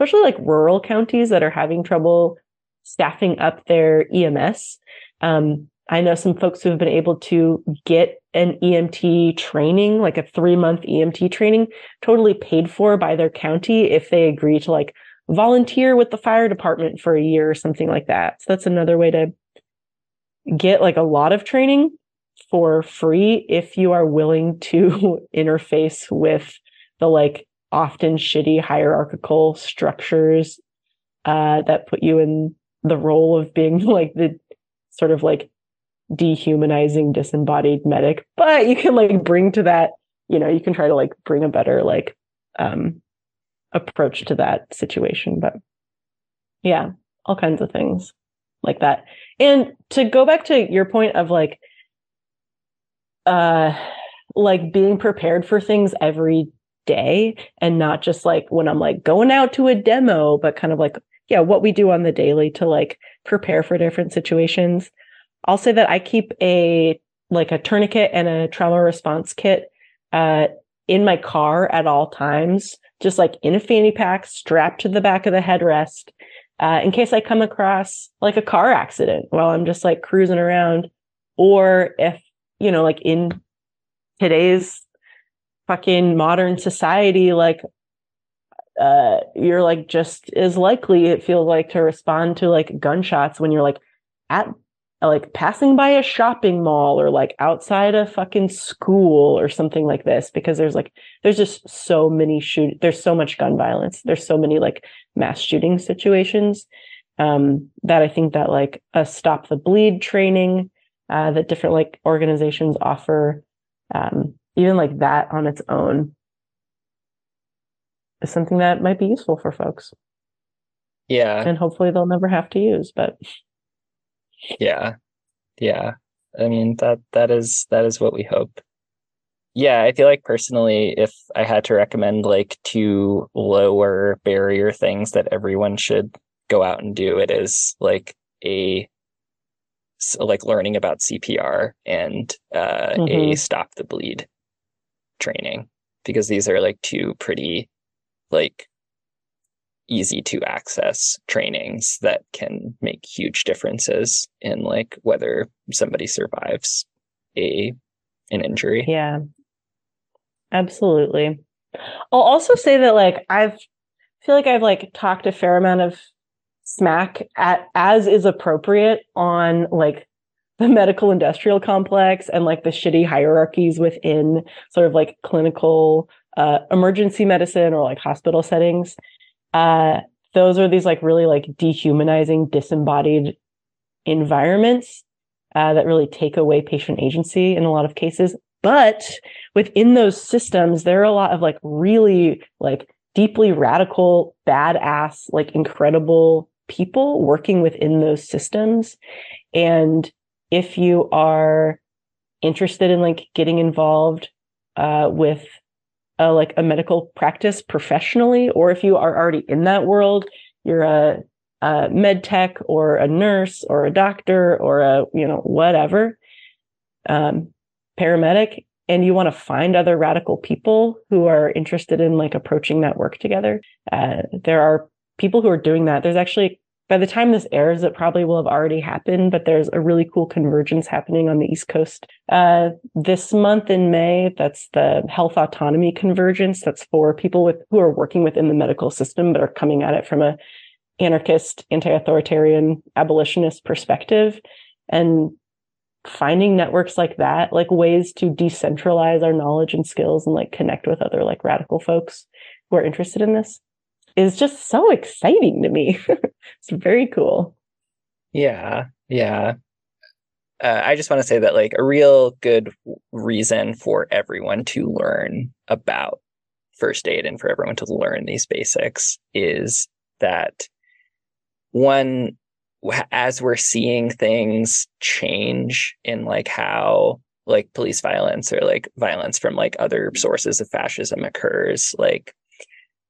especially like rural counties that are having trouble staffing up their EMS. Um, I know some folks who have been able to get an EMT training, like a three month EMT training, totally paid for by their county if they agree to like volunteer with the fire department for a year or something like that. So that's another way to get like a lot of training for free if you are willing to interface with the like often shitty hierarchical structures uh, that put you in the role of being like the sort of like dehumanizing disembodied medic. But you can like bring to that you know you can try to like bring a better like um approach to that situation. But yeah all kinds of things like that. And to go back to your point of like uh like being prepared for things every day and not just like when I'm like going out to a demo, but kind of like, yeah, what we do on the daily to like prepare for different situations. I'll say that I keep a like a tourniquet and a trauma response kit uh, in my car at all times, just like in a fanny pack, strapped to the back of the headrest, uh, in case I come across like a car accident while I'm just like cruising around, or if you know, like in today's fucking modern society, like uh, you're like just as likely it feels like to respond to like gunshots when you're like at like passing by a shopping mall or like outside a fucking school or something like this because there's like there's just so many shoot there's so much gun violence. There's so many like mass shooting situations um, that I think that like a stop the bleed training uh, that different like organizations offer, um, even like that on its own is something that might be useful for folks. Yeah. And hopefully they'll never have to use, but yeah. Yeah. I mean that that is that is what we hope. Yeah, I feel like personally if I had to recommend like two lower barrier things that everyone should go out and do, it is like a like learning about CPR and uh, mm-hmm. a stop the bleed training because these are like two pretty like easy to access trainings that can make huge differences in like whether somebody survives a an injury. Yeah. Absolutely. I'll also say that like I've I feel like I've like talked a fair amount of smack at as is appropriate on like the medical industrial complex and like the shitty hierarchies within sort of like clinical uh, emergency medicine or like hospital settings. Uh, those are these like really like dehumanizing, disembodied environments uh, that really take away patient agency in a lot of cases. But within those systems, there are a lot of like really like deeply radical, badass, like incredible people working within those systems. And if you are interested in like getting involved uh, with a, like a medical practice professionally, or if you are already in that world, you're a, a med tech or a nurse or a doctor or a you know whatever um, paramedic, and you want to find other radical people who are interested in like approaching that work together. Uh, there are people who are doing that. There's actually by the time this airs, it probably will have already happened, but there's a really cool convergence happening on the East Coast uh, this month in May. That's the health autonomy convergence. That's for people with who are working within the medical system, but are coming at it from a anarchist, anti-authoritarian, abolitionist perspective. And finding networks like that, like ways to decentralize our knowledge and skills and like connect with other like radical folks who are interested in this is just so exciting to me. it's very cool. Yeah. Yeah. Uh, I just want to say that, like, a real good reason for everyone to learn about first aid and for everyone to learn these basics is that one, as we're seeing things change in like how like police violence or like violence from like other sources of fascism occurs, like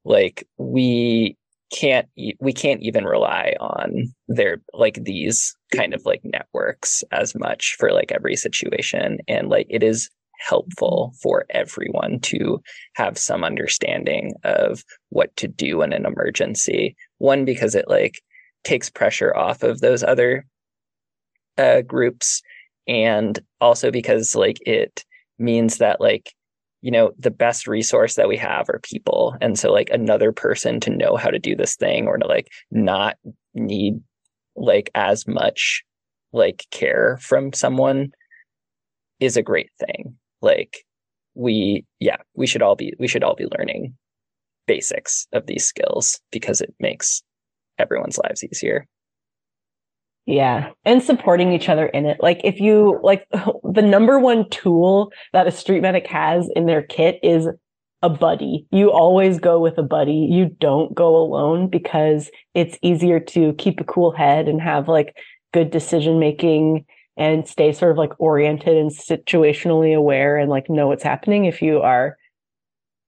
like we can't we can't even rely on their like these kind of like networks as much for like every situation. And like it is helpful for everyone to have some understanding of what to do in an emergency. One because it like takes pressure off of those other uh, groups. And also because like it means that like you know the best resource that we have are people. And so like another person to know how to do this thing or to like not need like as much like care from someone is a great thing. Like we yeah we should all be we should all be learning basics of these skills because it makes everyone's lives easier yeah. And supporting each other in it. Like if you like the number one tool that a street medic has in their kit is a buddy. You always go with a buddy. You don't go alone because it's easier to keep a cool head and have like good decision making and stay sort of like oriented and situationally aware and like know what's happening if you are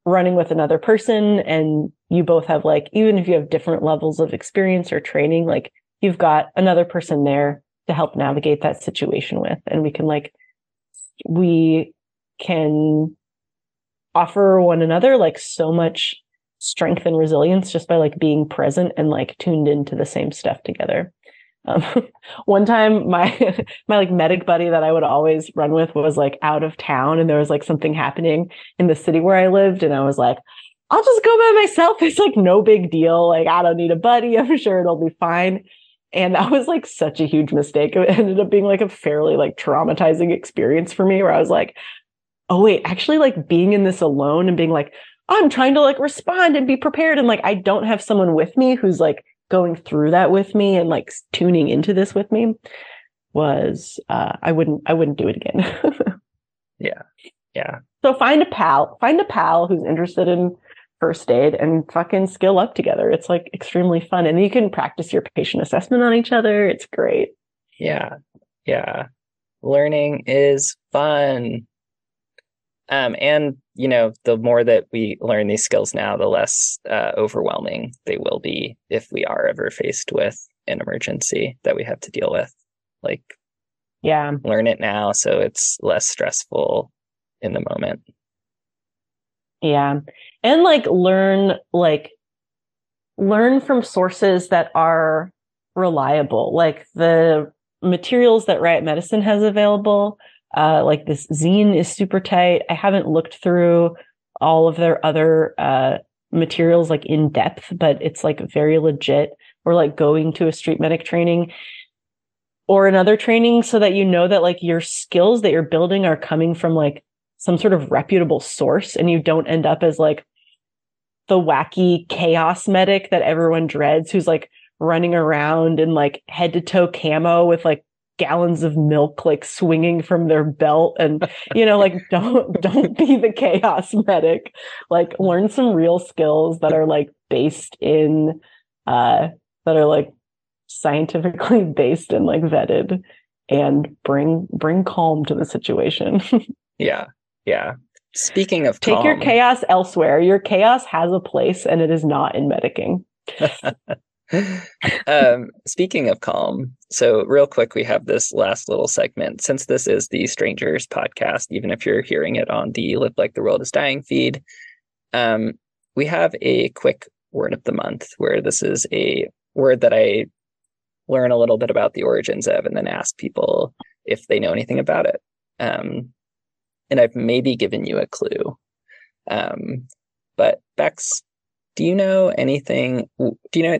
running with another person and you both have like even if you have different levels of experience or training like you've got another person there to help navigate that situation with. And we can like we can offer one another like so much strength and resilience just by like being present and like tuned into the same stuff together. Um, one time my my like medic buddy that i would always run with was like out of town and there was like something happening in the city where i lived. And i was like i'll just go by myself. It's like no big deal. Like i don't need a buddy. I'm sure it'll be fine and that was like such a huge mistake. It ended up being like a fairly like traumatizing experience for me where I was like, oh wait, actually like being in this alone and being like, I'm trying to like respond and be prepared. And like I don't have someone with me who's like going through that with me and like tuning into this with me was uh I wouldn't I wouldn't do it again. yeah. Yeah. So find a pal, find a pal who's interested in first aid and fucking skill up together. It's like extremely fun. And you can practice your patient assessment on each other. It's great. Yeah. Yeah. Learning is fun. Um, and you know, the more that we learn these skills now, the less uh, overwhelming they will be if we are ever faced with an emergency that we have to deal with. Like, yeah, learn it now so it's less stressful in the moment. Yeah. And like learn, like, learn from sources that are reliable, like the materials that Riot Medicine has available uh, like this zine is super tight. I haven't looked through all of their other uh, materials like in depth, but it's like very legit. Or like going to a street medic training or another training so that you know that like your skills that you're building are coming from like some sort of reputable source and you don't end up as like the wacky chaos medic that everyone dreads who's like running around in like head to toe camo with like gallons of milk like swinging from their belt and you know like don't don't be the chaos medic. Like learn some real skills that are like based in uh that are like scientifically based and like vetted and bring bring calm to the situation. Yeah yeah speaking of take calm, your chaos elsewhere your chaos has a place and it is not in medicing um, speaking of calm, so real quick, we have this last little segment. Since this is the Strangers podcast, even if you're hearing it on the Live Like the World is Dying feed, um, we have a quick word of the month where this is a word that I learn a little bit about the origins of and then ask people if they know anything about it. Um, and I've maybe given you a clue. Um, but Bex, do you know anything? Do you know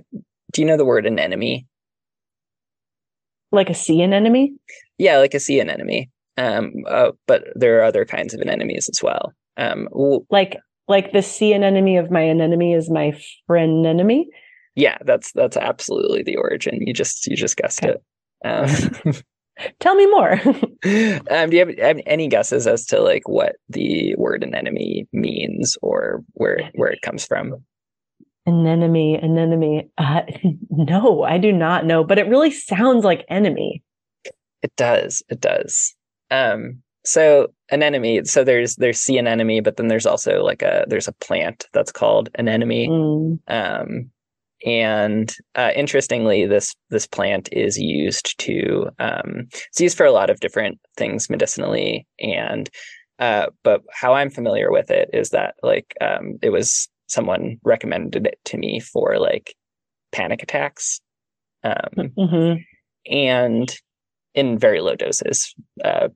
do you know the word anemone? Like a sea anemone? Yeah, like a sea anemone. Um, uh, but there are other kinds of anemones as well. Um, w- like like the sea anemone of my anemone is my friend enemy. Yeah, that's that's absolutely the origin. You just you just guessed okay. it. Um, Tell me more. um, do you have, have, any guesses as to like what the word anemone means or where where it comes from? Anemone, anemone. Uh, no, I do not know, but it really sounds like enemy. It does. It does. Um, so anemone. So there's there's sea anemone, but then there's also like a there's a plant that's called anemone. Mm. Um, and uh, interestingly, this this plant is used to um, it's used for a lot of different things medicinally, and uh, but how I'm familiar with it is that like um, it was someone recommended it to me for like panic attacks um, mm-hmm. and in very low doses uh,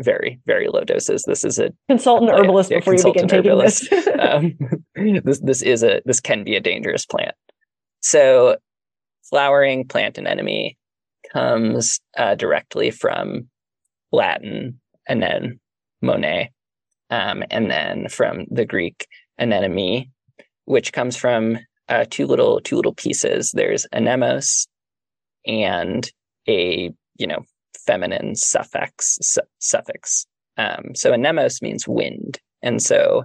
very very low doses this is a consultant a herbalist yeah, before you begin taking herbalist. this um, this this is a this can be a dangerous plant so flowering plant anemone comes uh, directly from latin and then monet um, and then from the greek anemone which comes from uh, two little two little pieces. There's anemos and a you know feminine suffix su- suffix. Um, so anemos means wind, and so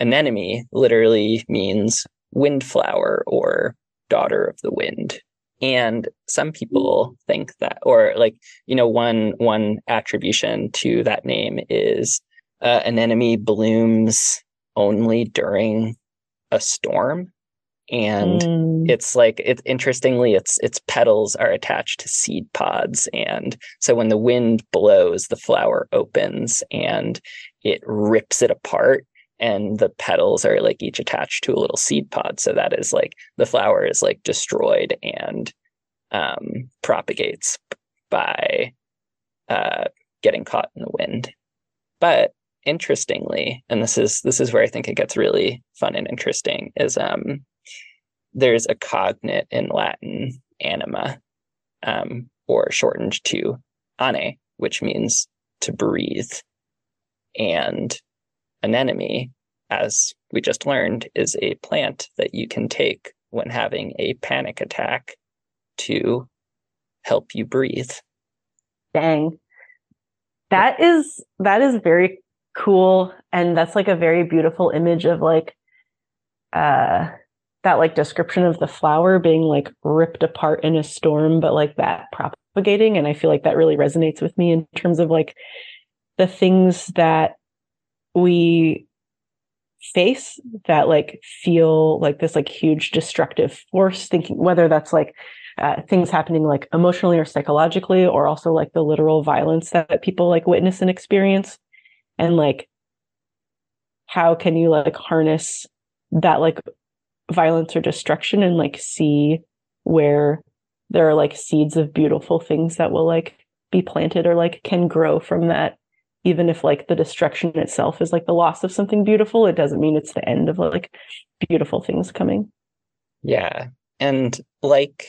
anemone literally means windflower or daughter of the wind. And some people think that, or like you know, one one attribution to that name is uh, anemone blooms only during a storm and mm. it's like it's interestingly its its petals are attached to seed pods and so when the wind blows the flower opens and it rips it apart and the petals are like each attached to a little seed pod so that is like the flower is like destroyed and um, propagates by uh, getting caught in the wind but interestingly, and this is this is where I think it gets really fun and interesting, is um there's a cognate in Latin anima, um, or shortened to ane, which means to breathe. And anemone, as we just learned, is a plant that you can take when having a panic attack to help you breathe. Dang. That is that is very cool and that's like a very beautiful image of like uh that like description of the flower being like ripped apart in a storm but like that propagating and I feel like that really resonates with me in terms of like the things that we face that like feel like this like huge destructive force thinking whether that's like uh, things happening like emotionally or psychologically or also like the literal violence that people like witness and experience. And like how can you like harness that like violence or destruction and like see where there are like seeds of beautiful things that will like be planted or like can grow from that even if like the destruction itself is like the loss of something beautiful it doesn't mean it's the end of like beautiful things coming yeah and like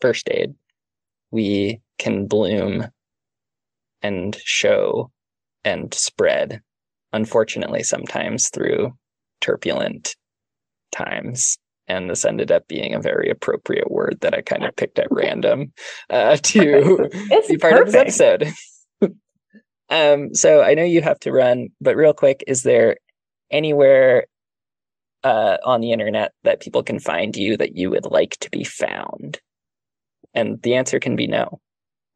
first aid we can bloom and show and spread unfortunately sometimes through turbulent times and this ended up being a very appropriate word that I kind of picked at random uh, to be part perfect. of this episode. Um, so I know you have to run, but real quick, is there anywhere uh, on the internet that people can find you that you would like to be found? And the answer can be no.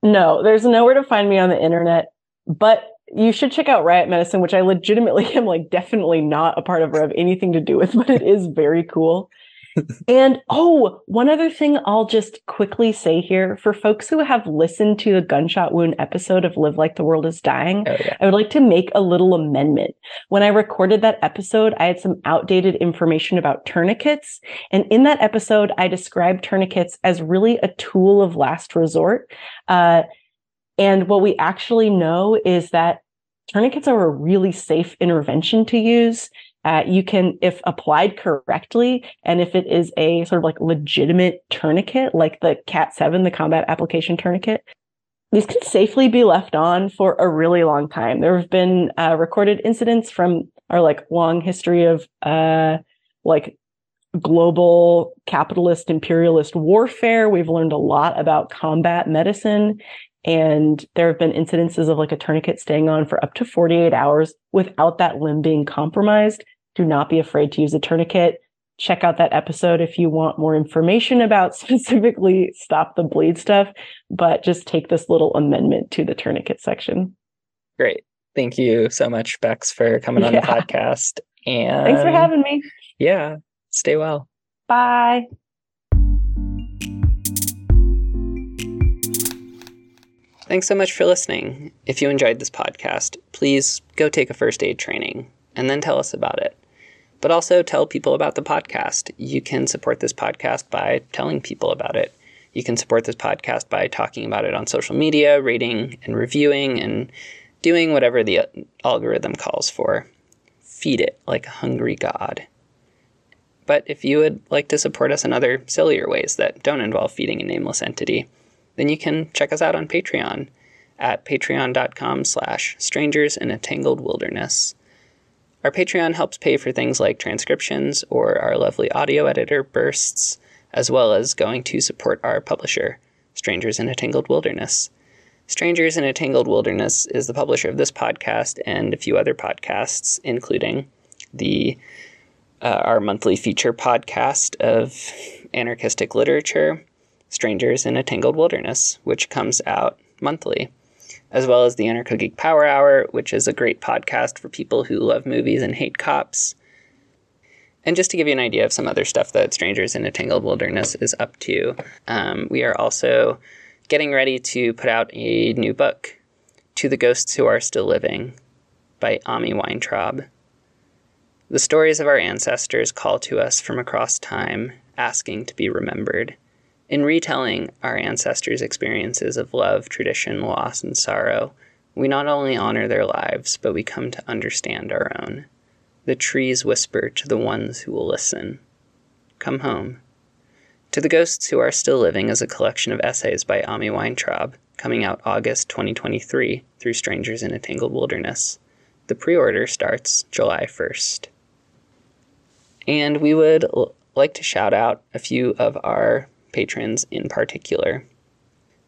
No, there's nowhere to find me on the internet, but you should check out Riot Medicine, which I legitimately am like definitely not a part of or have anything to do with, but it is very cool and oh, one other thing I'll just quickly say here for folks who have listened to the gunshot wound episode of Live Like the World is Dying, oh, yeah. I would like to make a little amendment. When I recorded that episode, I had some outdated information about tourniquets. And in that episode, I described tourniquets as really a tool of last resort. Uh, and what we actually know is that tourniquets are a really safe intervention to use. Uh, you can, if applied correctly, and if it is a sort of like legitimate tourniquet, like the CAT 7, the combat application tourniquet, these can safely be left on for a really long time. There have been uh, recorded incidents from our like long history of uh, like global capitalist imperialist warfare. We've learned a lot about combat medicine. And there have been incidences of like a tourniquet staying on for up to 48 hours without that limb being compromised. Do not be afraid to use a tourniquet. Check out that episode if you want more information about specifically stop the bleed stuff, but just take this little amendment to the tourniquet section. Great. Thank you so much, Bex, for coming on yeah. the podcast. And thanks for having me. Yeah. Stay well. Bye. Thanks so much for listening. If you enjoyed this podcast, please go take a first aid training and then tell us about it. But also tell people about the podcast. You can support this podcast by telling people about it. You can support this podcast by talking about it on social media, rating and reviewing, and doing whatever the uh, algorithm calls for. Feed it like a hungry god. But if you would like to support us in other sillier ways that don't involve feeding a nameless entity, then you can check us out on Patreon at patreon.com slash strangers in a tangled wilderness. Our Patreon helps pay for things like transcriptions or our lovely audio editor bursts, as well as going to support our publisher, Strangers in a Tangled Wilderness. Strangers in a Tangled Wilderness is the publisher of this podcast and a few other podcasts, including the uh, our monthly feature podcast of anarchistic literature, Strangers in a Tangled Wilderness, which comes out monthly, as well as the Anarcho Geek Power Hour, which is a great podcast for people who love movies and hate cops. And just to give you an idea of some other stuff that Strangers in a Tangled Wilderness is up to, um, we are also getting ready to put out a new book, To the Ghosts Who Are Still Living, by Ami Weintraub. The stories of our ancestors call to us from across time, asking to be remembered. In retelling our ancestors' experiences of love, tradition, loss, and sorrow, we not only honor their lives, but we come to understand our own. The trees whisper to the ones who will listen Come home. To the Ghosts Who Are Still Living is a collection of essays by Ami Weintraub, coming out August 2023 through Strangers in a Tangled Wilderness. The pre order starts July 1st. And we would like to shout out a few of our patrons in particular.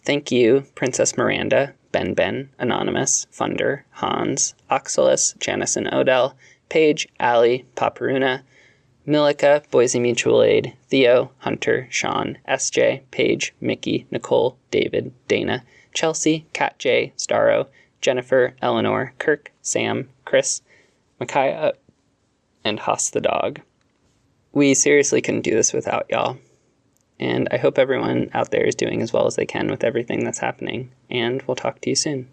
Thank you, Princess Miranda, Ben Ben, Anonymous, Funder, Hans, Oxalis, Janison Odell, Paige, Ali, Paparuna, Milica, Boise Mutual Aid, Theo, Hunter, Sean, SJ, Paige, Mickey, Nicole, David, Dana, Chelsea, Cat J, Starro, Jennifer, Eleanor, Kirk, Sam, Chris, Micaiah, and Haas the dog. We seriously couldn't do this without y'all. And I hope everyone out there is doing as well as they can with everything that's happening. And we'll talk to you soon.